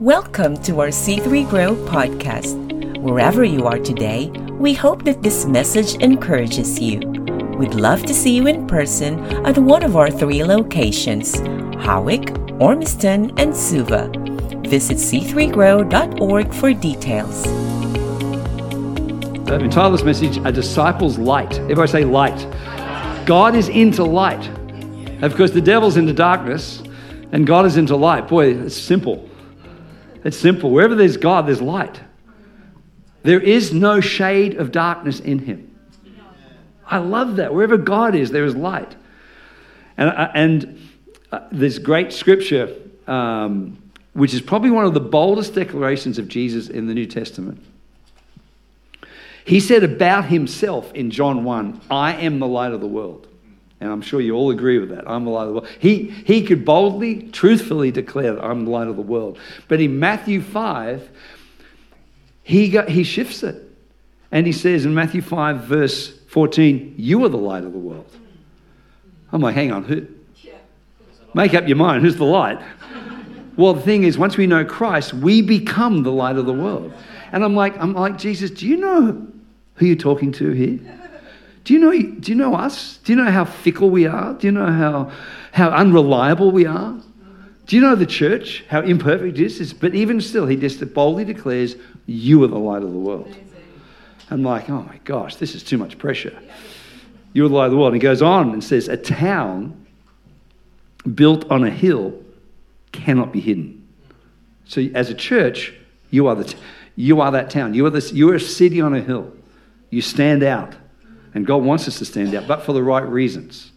Welcome to our C3 Grow podcast. Wherever you are today, we hope that this message encourages you. We'd love to see you in person at one of our three locations Howick, Ormiston, and Suva. Visit c3grow.org for details. I've entitled this message, A Disciple's Light. Everybody say light. God is into light. Of course, the devil's into darkness, and God is into light. Boy, it's simple. It's simple. Wherever there's God, there's light. There is no shade of darkness in him. I love that. Wherever God is, there is light. And, uh, and uh, this great scripture, um, which is probably one of the boldest declarations of Jesus in the New Testament. He said about himself in John 1, I am the light of the world. And I'm sure you all agree with that. I'm the light of the world. He, he could boldly, truthfully declare that I'm the light of the world. But in Matthew 5, he, got, he shifts it. And he says in Matthew 5, verse 14, You are the light of the world. I'm like, hang on, who? Make up your mind. Who's the light? Well, the thing is, once we know Christ, we become the light of the world. And I'm like, I'm like, Jesus, do you know who you're talking to here? Do you know, do you know us? Do you know how fickle we are? Do you know how, how unreliable we are? Do you know the church, how imperfect it is? But even still, he just boldly declares, You are the light of the world. I'm like, Oh my gosh, this is too much pressure. You are the light of the world. And he goes on and says, A town built on a hill cannot be hidden. So, as a church, you are, the t- you are that town. You are, this, you are a city on a hill. You stand out. And God wants us to stand out, but for the right reasons.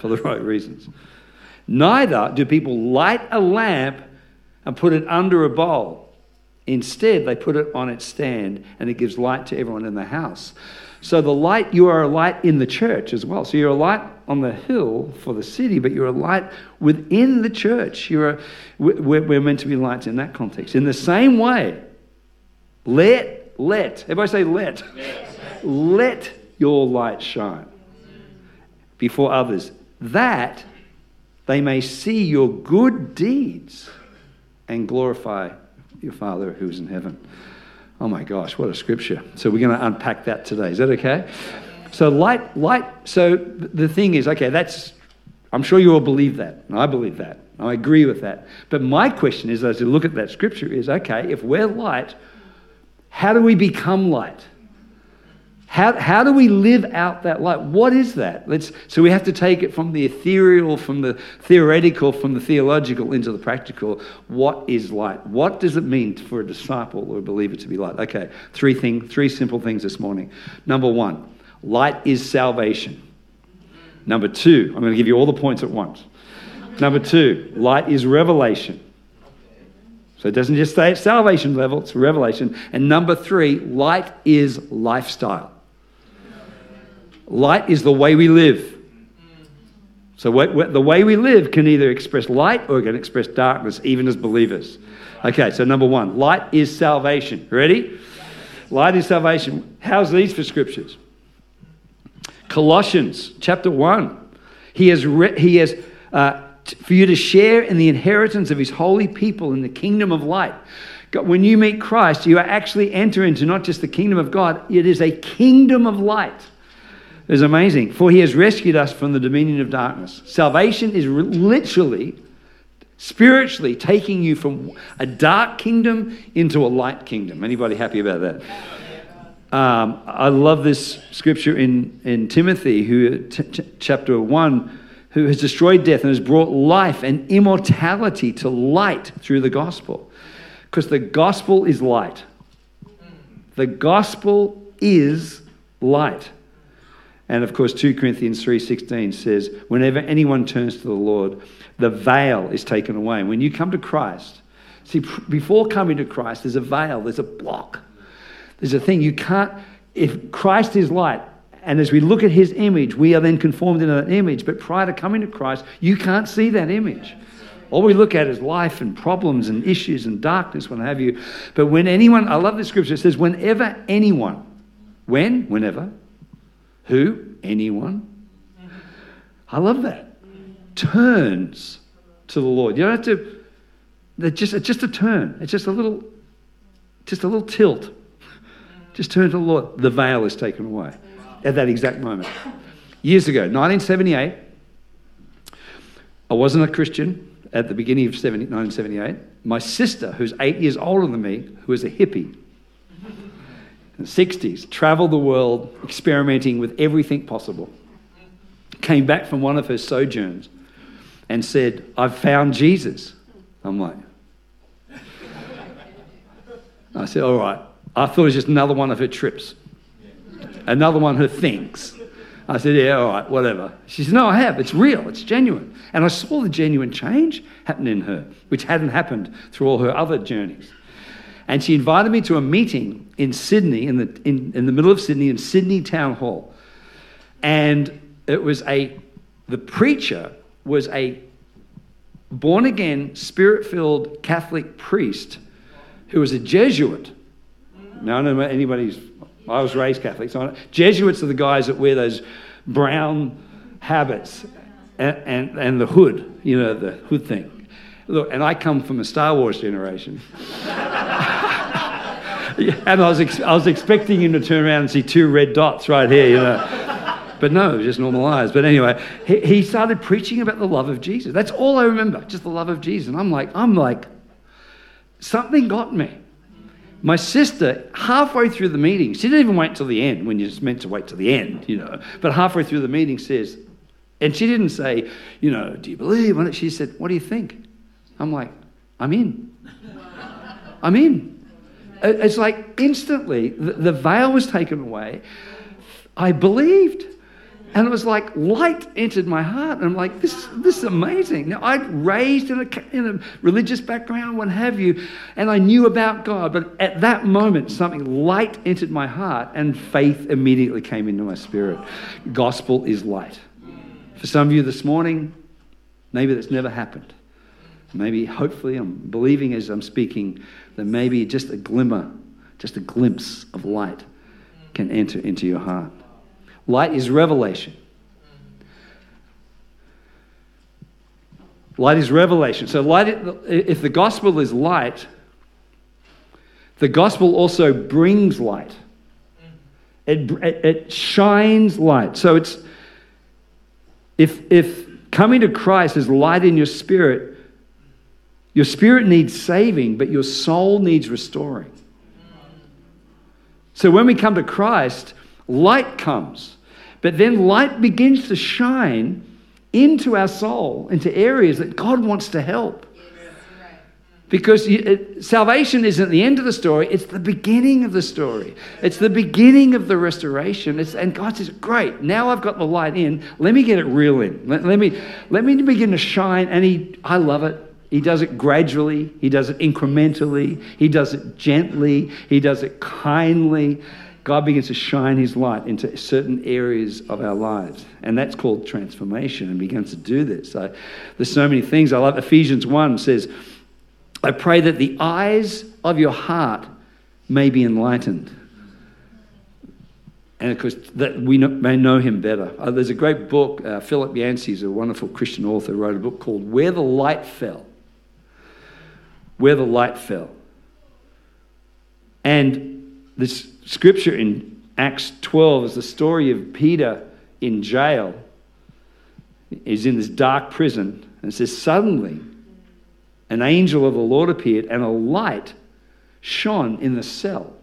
For the right reasons. Neither do people light a lamp and put it under a bowl. Instead, they put it on its stand and it gives light to everyone in the house. So, the light, you are a light in the church as well. So, you're a light on the hill for the city, but you're a light within the church. You're a, we're, we're meant to be lights in that context. In the same way, let, let, everybody say let. Let, let your light shine before others, that they may see your good deeds and glorify your Father who is in heaven. Oh my gosh, what a scripture. So we're going to unpack that today. Is that okay? So light, light, so the thing is, okay, that's, I'm sure you all believe that. I believe that. I agree with that. But my question is, as you look at that scripture, is okay, if we're light, how do we become light? How, how do we live out that light? What is that? Let's, so we have to take it from the ethereal, from the theoretical, from the theological into the practical. What is light? What does it mean for a disciple or a believer to be light? Okay, three, thing, three simple things this morning. Number one, light is salvation. Number two, I'm going to give you all the points at once. Number two, light is revelation. So it doesn't just stay at salvation level, it's revelation. And number three, light is lifestyle. Light is the way we live. So the way we live can either express light or it can express darkness, even as believers. Okay, so number one, light is salvation. Ready? Light is salvation. How's these for scriptures? Colossians chapter 1. He has, re- he has uh, t- for you to share in the inheritance of his holy people in the kingdom of light. When you meet Christ, you are actually entering into not just the kingdom of God, it is a kingdom of light is amazing. For he has rescued us from the dominion of darkness. Salvation is literally, spiritually taking you from a dark kingdom into a light kingdom. Anybody happy about that? Um, I love this scripture in, in Timothy, who t- t- chapter 1, who has destroyed death and has brought life and immortality to light through the gospel. Because the gospel is light. The gospel is light. And of course, 2 Corinthians 3:16 says, whenever anyone turns to the Lord, the veil is taken away. And when you come to Christ, see, before coming to Christ, there's a veil, there's a block. There's a thing you can't, if Christ is light, and as we look at his image, we are then conformed into that image. But prior to coming to Christ, you can't see that image. All we look at is life and problems and issues and darkness, what have you. But when anyone, I love the scripture, it says, whenever anyone, when? Whenever, who? Anyone. I love that. Turns to the Lord. You don't have to just, it's just a turn. It's just a little, just a little tilt. Just turn to the Lord. The veil is taken away at that exact moment. Years ago, 1978, I wasn't a Christian at the beginning of 70, 1978. My sister, who's eight years older than me, who was a hippie in 60s, traveled the world experimenting with everything possible, came back from one of her sojourns and said, I've found Jesus. I'm like, I said, all right. I thought it was just another one of her trips, another one of her things. I said, yeah, all right, whatever. She said, no, I have. It's real. It's genuine. And I saw the genuine change happen in her, which hadn't happened through all her other journeys. And she invited me to a meeting in Sydney, in the, in, in the middle of Sydney, in Sydney Town Hall. And it was a, the preacher was a born again, spirit filled Catholic priest who was a Jesuit. Now, I anybody's, I was raised Catholic, so Jesuits are the guys that wear those brown habits and, and, and the hood, you know, the hood thing. Look, and I come from a Star Wars generation. and I was, ex- I was expecting him to turn around and see two red dots right here, you know. But no, just normal eyes. But anyway, he, he started preaching about the love of Jesus. That's all I remember, just the love of Jesus. And I'm like, I'm like, something got me. My sister, halfway through the meeting, she didn't even wait till the end when you're meant to wait till the end, you know. But halfway through the meeting says, and she didn't say, you know, do you believe? She said, what do you think? I'm like, I'm in. I'm in. It's like instantly the veil was taken away. I believed. And it was like light entered my heart. And I'm like, this, this is amazing. Now, I'd raised in a, in a religious background, what have you, and I knew about God. But at that moment, something light entered my heart, and faith immediately came into my spirit. Gospel is light. For some of you this morning, maybe that's never happened. Maybe, hopefully, I'm believing as I'm speaking that maybe just a glimmer, just a glimpse of light can enter into your heart. Light is revelation. Light is revelation. So, light, if the gospel is light, the gospel also brings light. It, it, it, shines light. So, it's if, if coming to Christ is light in your spirit, your spirit needs saving, but your soul needs restoring. So, when we come to Christ, light comes. But then light begins to shine into our soul, into areas that God wants to help. Because salvation isn't the end of the story, it's the beginning of the story. It's the beginning of the restoration. It's, and God says, Great, now I've got the light in. Let me get it real in. Let, let, me, let me begin to shine. And he, I love it. He does it gradually, He does it incrementally, He does it gently, He does it kindly. God begins to shine his light into certain areas of our lives. And that's called transformation and begins to do this. There's so many things. I love Ephesians 1 says, I pray that the eyes of your heart may be enlightened. And of course, that we may know him better. Uh, there's a great book, uh, Philip Yancey is a wonderful Christian author, wrote a book called Where the Light Fell. Where the Light Fell. And this scripture in Acts 12 is the story of Peter in jail. He's in this dark prison. And it says, Suddenly, an angel of the Lord appeared, and a light shone in the cell.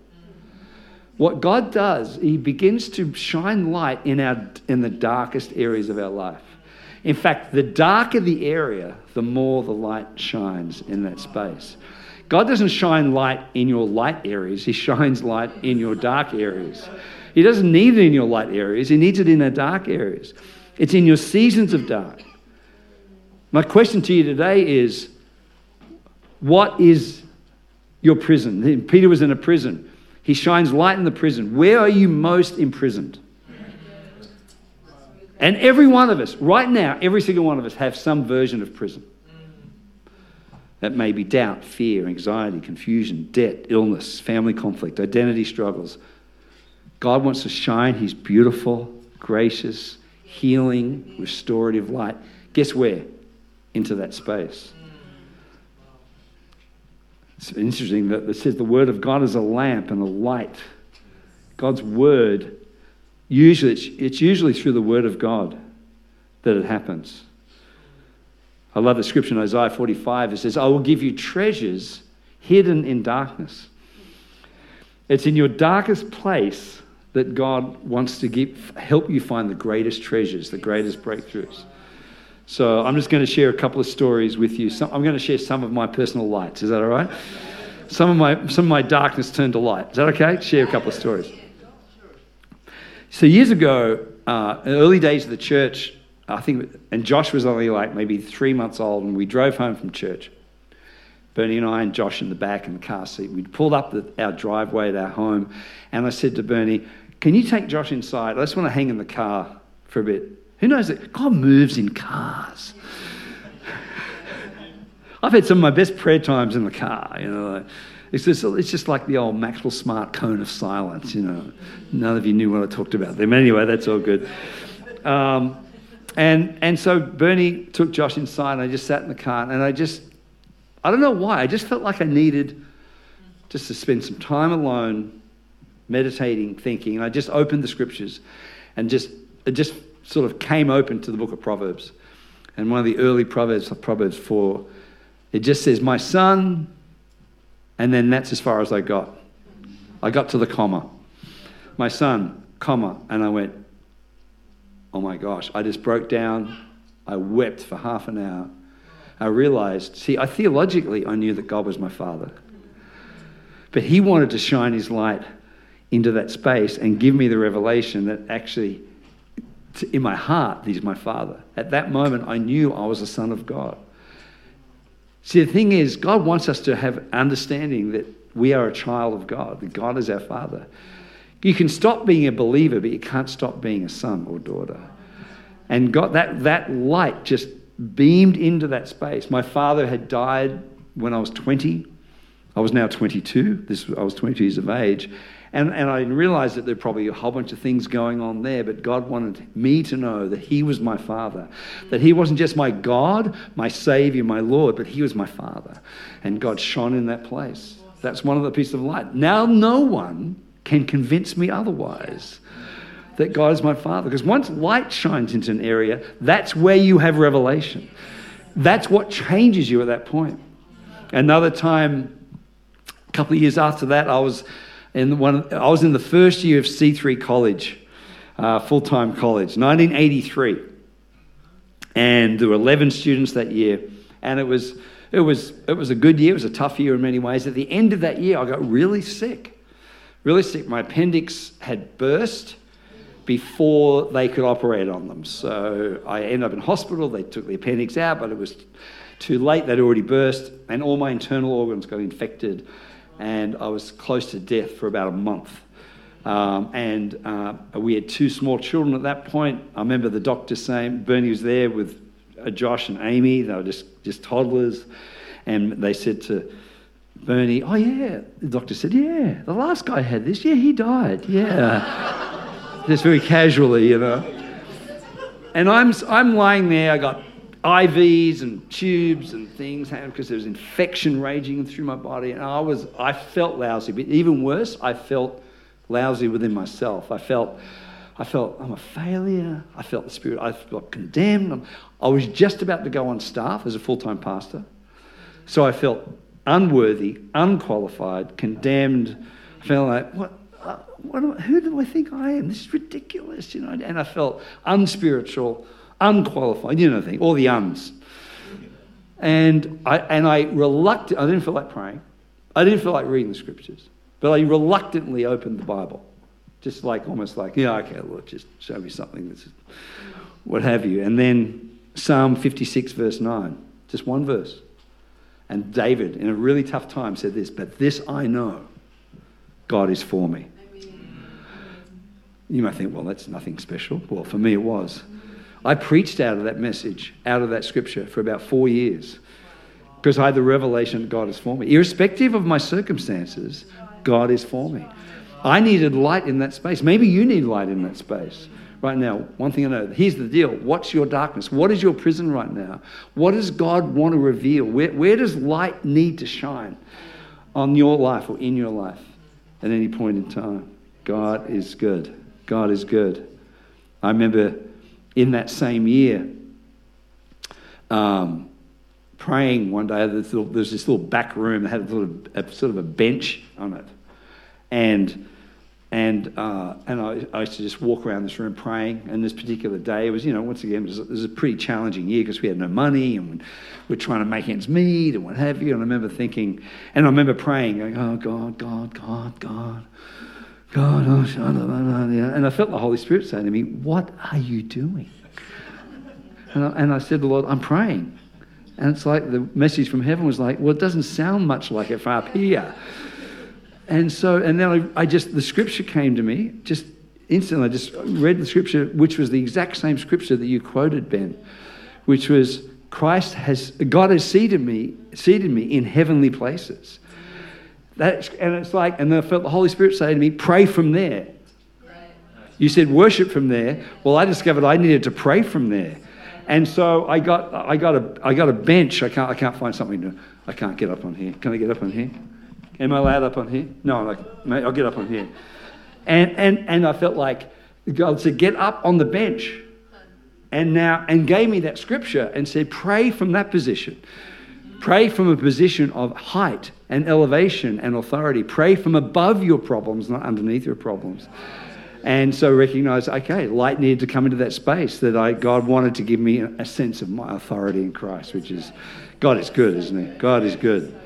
What God does, He begins to shine light in, our, in the darkest areas of our life. In fact, the darker the area, the more the light shines in that space. God doesn't shine light in your light areas, He shines light in your dark areas. He doesn't need it in your light areas, He needs it in the dark areas. It's in your seasons of dark. My question to you today is what is your prison? Peter was in a prison. He shines light in the prison. Where are you most imprisoned? And every one of us, right now, every single one of us have some version of prison. That may be doubt, fear, anxiety, confusion, debt, illness, family conflict, identity struggles. God wants to shine His beautiful, gracious, healing, restorative light. Guess where? Into that space. It's interesting that it says the word of God is a lamp and a light. God's word, usually it's, it's usually through the word of God that it happens. I love the scripture in Isaiah 45. It says, I will give you treasures hidden in darkness. It's in your darkest place that God wants to give, help you find the greatest treasures, the greatest breakthroughs. So I'm just going to share a couple of stories with you. Some, I'm going to share some of my personal lights. Is that all right? Some of my some of my darkness turned to light. Is that okay? Share a couple of stories. So years ago, uh, early days of the church, I think, and Josh was only like maybe three months old, and we drove home from church. Bernie and I and Josh in the back in the car seat. We'd pulled up the, our driveway at our home, and I said to Bernie, "Can you take Josh inside? I just want to hang in the car for a bit." Who knows that God moves in cars? I've had some of my best prayer times in the car. You know, it's just, it's just like the old Maxwell Smart cone of silence. You know, none of you knew what I talked about them. Anyway, that's all good. Um, and, and so Bernie took Josh inside, and I just sat in the car, and I just, I don't know why, I just felt like I needed just to spend some time alone, meditating, thinking. And I just opened the scriptures, and just it just sort of came open to the book of Proverbs. And one of the early Proverbs, Proverbs 4, it just says, My son, and then that's as far as I got. I got to the comma. My son, comma, and I went, oh my gosh, I just broke down. I wept for half an hour. I realized, see, I theologically I knew that God was my father. But he wanted to shine his light into that space and give me the revelation that actually in my heart he's my father. At that moment I knew I was a son of God. See, the thing is, God wants us to have understanding that we are a child of God, that God is our Father. You can stop being a believer, but you can't stop being a son or daughter. And God, that, that light just beamed into that space. My father had died when I was 20. I was now 22. This, I was 22 years of age. And, and I realized that there were probably a whole bunch of things going on there, but God wanted me to know that He was my Father. That He wasn't just my God, my Savior, my Lord, but He was my Father. And God shone in that place. That's one of the pieces of light. Now, no one can convince me otherwise that God is my Father. Because once light shines into an area, that's where you have revelation. That's what changes you at that point. Another time, a couple of years after that, I was in one, I was in the first year of C3 college, uh, full time college, 1983. And there were 11 students that year. And it was, it, was, it was a good year. It was a tough year in many ways. At the end of that year, I got really sick. Really sick. My appendix had burst before they could operate on them. So I ended up in hospital. They took the appendix out, but it was too late. They'd already burst, and all my internal organs got infected and I was close to death for about a month. Um, and uh, we had two small children at that point. I remember the doctor saying, Bernie was there with uh, Josh and Amy, they were just, just toddlers. And they said to Bernie, Oh, yeah. The doctor said, Yeah, the last guy had this. Yeah, he died. Yeah. just very casually, you know. And I'm, I'm lying there, I got IVs and tubes and things happened because there was infection raging through my body. And I was, I felt lousy. But even worse, I felt lousy within myself. I felt, I felt I'm a failure. I felt the spirit. I felt condemned. I was just about to go on staff as a full-time pastor. So I felt unworthy, unqualified, condemned. I felt like, what, what who do I think I am? This is ridiculous, you know. And I felt unspiritual unqualified, you know, thing, all the uns. And I, and I reluctant, I didn't feel like praying. I didn't feel like reading the scriptures. But I reluctantly opened the Bible. Just like, almost like, yeah, okay, Lord, just show me something that's what have you. And then Psalm 56, verse 9, just one verse. And David, in a really tough time, said this, but this I know God is for me. You might think, well, that's nothing special. Well, for me, it was. I preached out of that message, out of that scripture for about four years because I had the revelation that God is for me. Irrespective of my circumstances, God is for me. I needed light in that space. Maybe you need light in that space right now. One thing I know here's the deal what's your darkness? What is your prison right now? What does God want to reveal? Where, where does light need to shine? on your life or in your life at any point in time. God is good. God is good. I remember in that same year, um, praying one day. There's, this little back room that had a, little, a, sort of a bench on it, and and uh, and I, I, used to just walk around this room praying. And this particular day, it was you know once again it was, it was a pretty challenging year because we had no money and we're trying to make ends meet and what have you. And I remember thinking, and I remember praying, going, "Oh God, God, God, God." God, oh, and I felt the Holy Spirit saying to me, What are you doing? And I, and I said to the Lord, I'm praying. And it's like the message from heaven was like, Well, it doesn't sound much like it from up here. And so, and then I, I just, the scripture came to me, just instantly, I just read the scripture, which was the exact same scripture that you quoted, Ben, which was, Christ has, God has seated me, seated me in heavenly places. That, and it's like, and then I felt the Holy Spirit say to me, pray from there. You said worship from there. Well, I discovered I needed to pray from there. And so I got, I got, a, I got a bench. I can't, I can't find something to, I can't get up on here. Can I get up on here? Am I allowed up on here? No, I'm like, I'll get up on here. And, and, and I felt like God said, get up on the bench. And now, and gave me that scripture and said, pray from that position. Pray from a position of height and elevation and authority. Pray from above your problems, not underneath your problems. And so recognize, okay, light needed to come into that space that I, God wanted to give me a sense of my authority in Christ, which is, God is good, isn't it? God is good.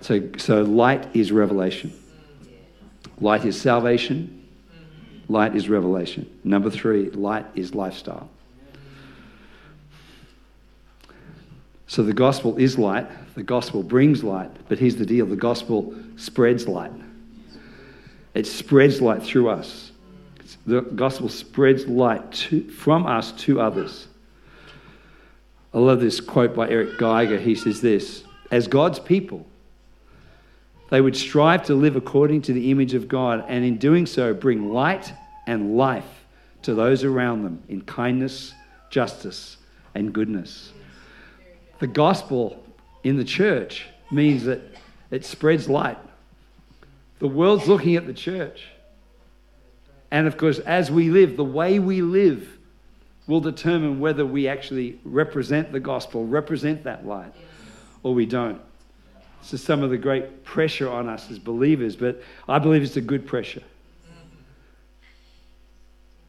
So, so light is revelation. Light is salvation. Light is revelation. Number three, light is lifestyle. So the gospel is light, the gospel brings light, but here's the deal the gospel spreads light. It spreads light through us. The gospel spreads light to, from us to others. I love this quote by Eric Geiger. He says this As God's people, they would strive to live according to the image of God, and in doing so, bring light and life to those around them in kindness, justice, and goodness. The gospel in the church means that it spreads light. The world's looking at the church. And of course, as we live, the way we live will determine whether we actually represent the gospel, represent that light, or we don't. Is some of the great pressure on us as believers, but I believe it's a good pressure.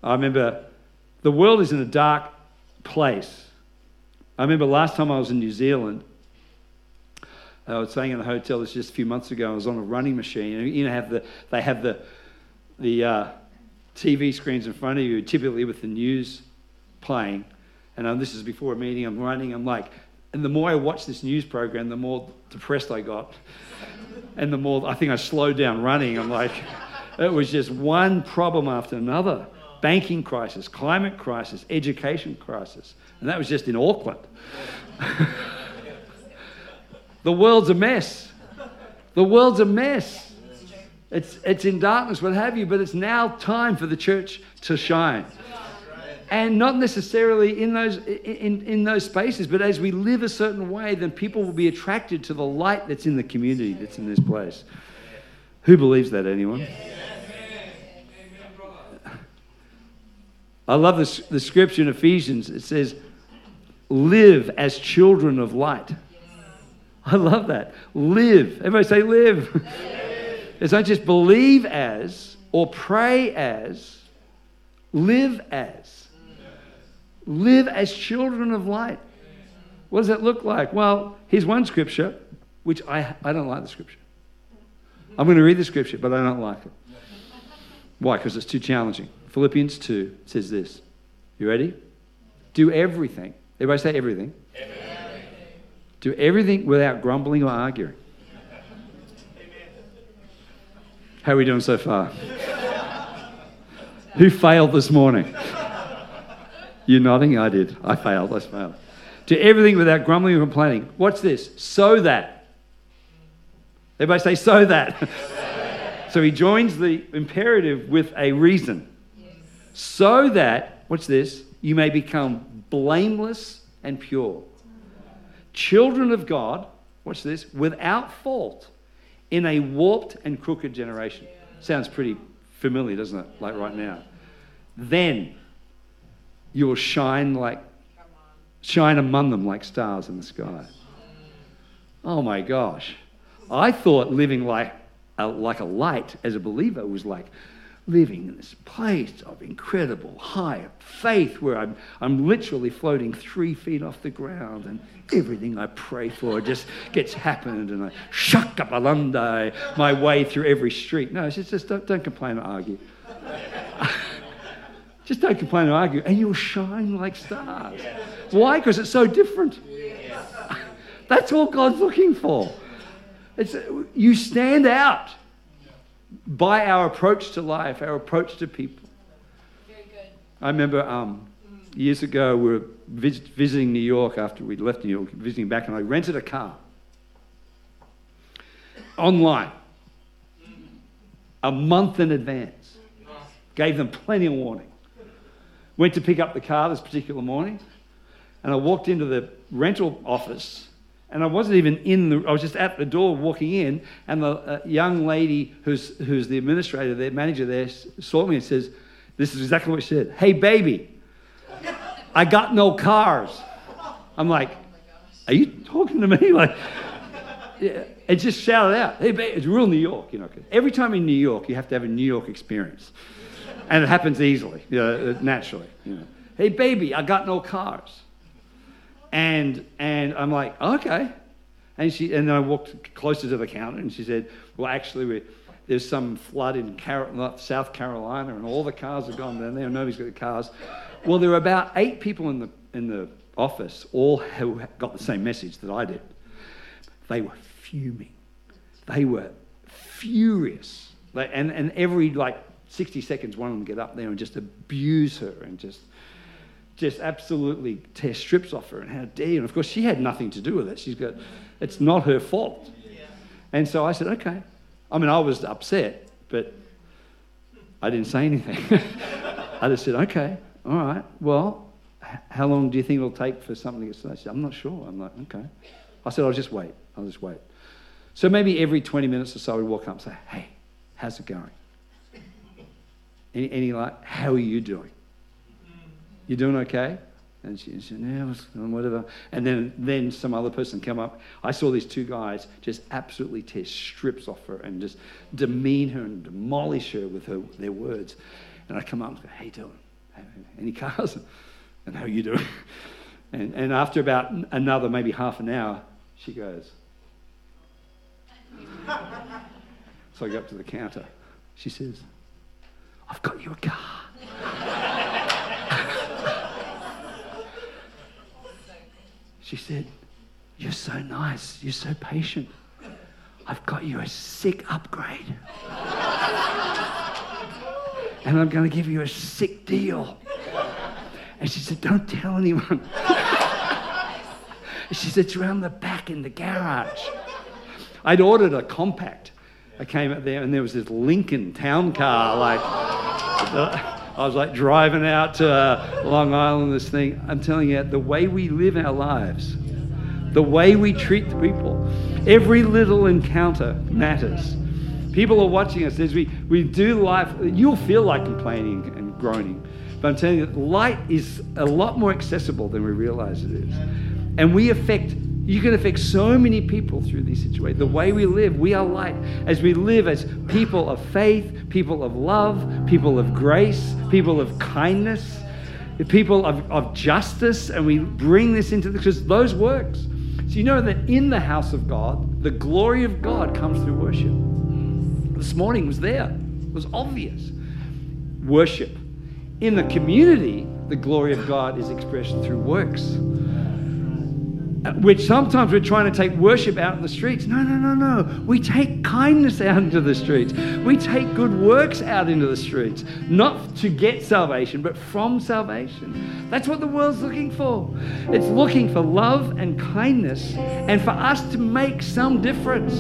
I remember the world is in a dark place. I remember last time I was in New Zealand, I was staying in a hotel this just a few months ago. I was on a running machine. and You know, have the, they have the, the uh, TV screens in front of you, typically with the news playing. And um, this is before a meeting. I'm running. I'm like, and the more I watched this news program, the more depressed I got. And the more I think I slowed down running. I'm like, it was just one problem after another banking crisis, climate crisis, education crisis. And that was just in Auckland. the world's a mess. The world's a mess. It's, it's in darkness, what have you, but it's now time for the church to shine. And not necessarily in those, in, in those spaces, but as we live a certain way, then people will be attracted to the light that's in the community that's in this place. Who believes that, anyone? I love this, the scripture in Ephesians. It says, live as children of light. I love that. Live. Everybody say live. live. it's not just believe as or pray as, live as. Live as children of light. What does that look like? Well, here's one scripture, which I, I don't like the scripture. I'm going to read the scripture, but I don't like it. Why? Because it's too challenging. Philippians 2 says this. You ready? Do everything. Everybody say everything. everything. Do everything without grumbling or arguing. How are we doing so far? Who failed this morning? You're nodding? I did. I failed. I failed. Do everything without grumbling or complaining. What's this? So that. Everybody say, so that. so he joins the imperative with a reason so that, what's this? You may become blameless and pure. Children of God, watch this, without fault in a warped and crooked generation. Sounds pretty familiar, doesn't it? Like right now. Then you will shine like shine among them like stars in the sky. Oh my gosh. I thought living like a, like a light as a believer was like living in this place of incredible high faith where I'm, I'm literally floating three feet off the ground and everything I pray for just gets happened and I shuck up a shakabalanda my way through every street. No, it's just, just don't, don't complain or argue. just don't complain or argue and you'll shine like stars. Why? Because it's so different. That's all God's looking for. It's, you stand out by our approach to life, our approach to people. I remember um, years ago we were visit, visiting New York after we'd left New York, visiting back, and I rented a car online a month in advance. Gave them plenty of warning. Went to pick up the car this particular morning, and I walked into the rental office and I wasn't even in the, I was just at the door walking in, and the uh, young lady who's, who's the administrator there, manager there, saw me and says, This is exactly what she said. Hey, baby, I got no cars. I'm like, Are you talking to me? Like, yeah, it just shouted out, Hey, baby, it's real New York, you know. Every time in New York, you have to have a New York experience. And it happens easily, you know, naturally. You know. Hey, baby, I got no cars. And, and I'm like, okay. And, she, and then I walked closer to the counter and she said, well, actually, there's some flood in South Carolina and all the cars have gone down there. Nobody's got the cars. Well, there were about eight people in the, in the office, all who got the same message that I did. They were fuming. They were furious. and, and every like 60 seconds, one of them get up there and just abuse her and just just absolutely tear strips off her and how dare you? And of course, she had nothing to do with it. She's got, it's not her fault. And so I said, okay. I mean, I was upset, but I didn't say anything. I just said, okay, all right, well, how long do you think it'll take for something to get started? Said, I'm not sure. I'm like, okay. I said, I'll just wait. I'll just wait. So maybe every 20 minutes or so, I would walk up and say, hey, how's it going? Any, any like, how are you doing? You doing okay? And she said, yeah, whatever. And then, then some other person come up. I saw these two guys just absolutely tear strips off her and just demean her and demolish her with her, their words. And I come up and go, hey, doing? Any cars? And how you doing? And, and after about another maybe half an hour, she goes. so I go up to the counter. She says, I've got you a car. She said, You're so nice. You're so patient. I've got you a sick upgrade. and I'm going to give you a sick deal. And she said, Don't tell anyone. she said, It's around the back in the garage. I'd ordered a compact. I came up there and there was this Lincoln town car, like. Uh, I was like driving out to uh, Long Island, this thing. I'm telling you, the way we live our lives, the way we treat the people, every little encounter matters. People are watching us as we, we do life. You'll feel like complaining and groaning. But I'm telling you, light is a lot more accessible than we realize it is. And we affect you can affect so many people through these situations. The way we live, we are light. As we live as people of faith, people of love, people of grace, people of kindness, people of, of justice, and we bring this into this, because those works. So you know that in the house of God, the glory of God comes through worship. This morning was there, it was obvious. Worship. In the community, the glory of God is expressed through works which sometimes we're trying to take worship out in the streets. No, no, no, no. We take kindness out into the streets. We take good works out into the streets, not to get salvation, but from salvation. That's what the world's looking for. It's looking for love and kindness and for us to make some difference.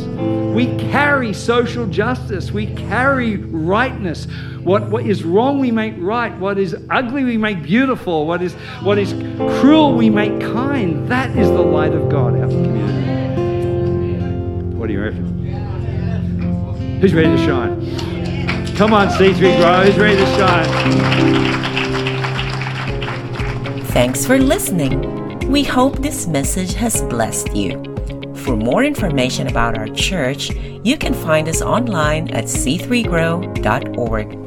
We carry social justice, we carry rightness. What, what is wrong, we make right. What is ugly, we make beautiful. What is, what is cruel, we make kind. That is the light of God community. What do you reckon? Who's ready to shine? Come on, C3 Grow. Who's ready to shine? Thanks for listening. We hope this message has blessed you. For more information about our church, you can find us online at c3grow.org.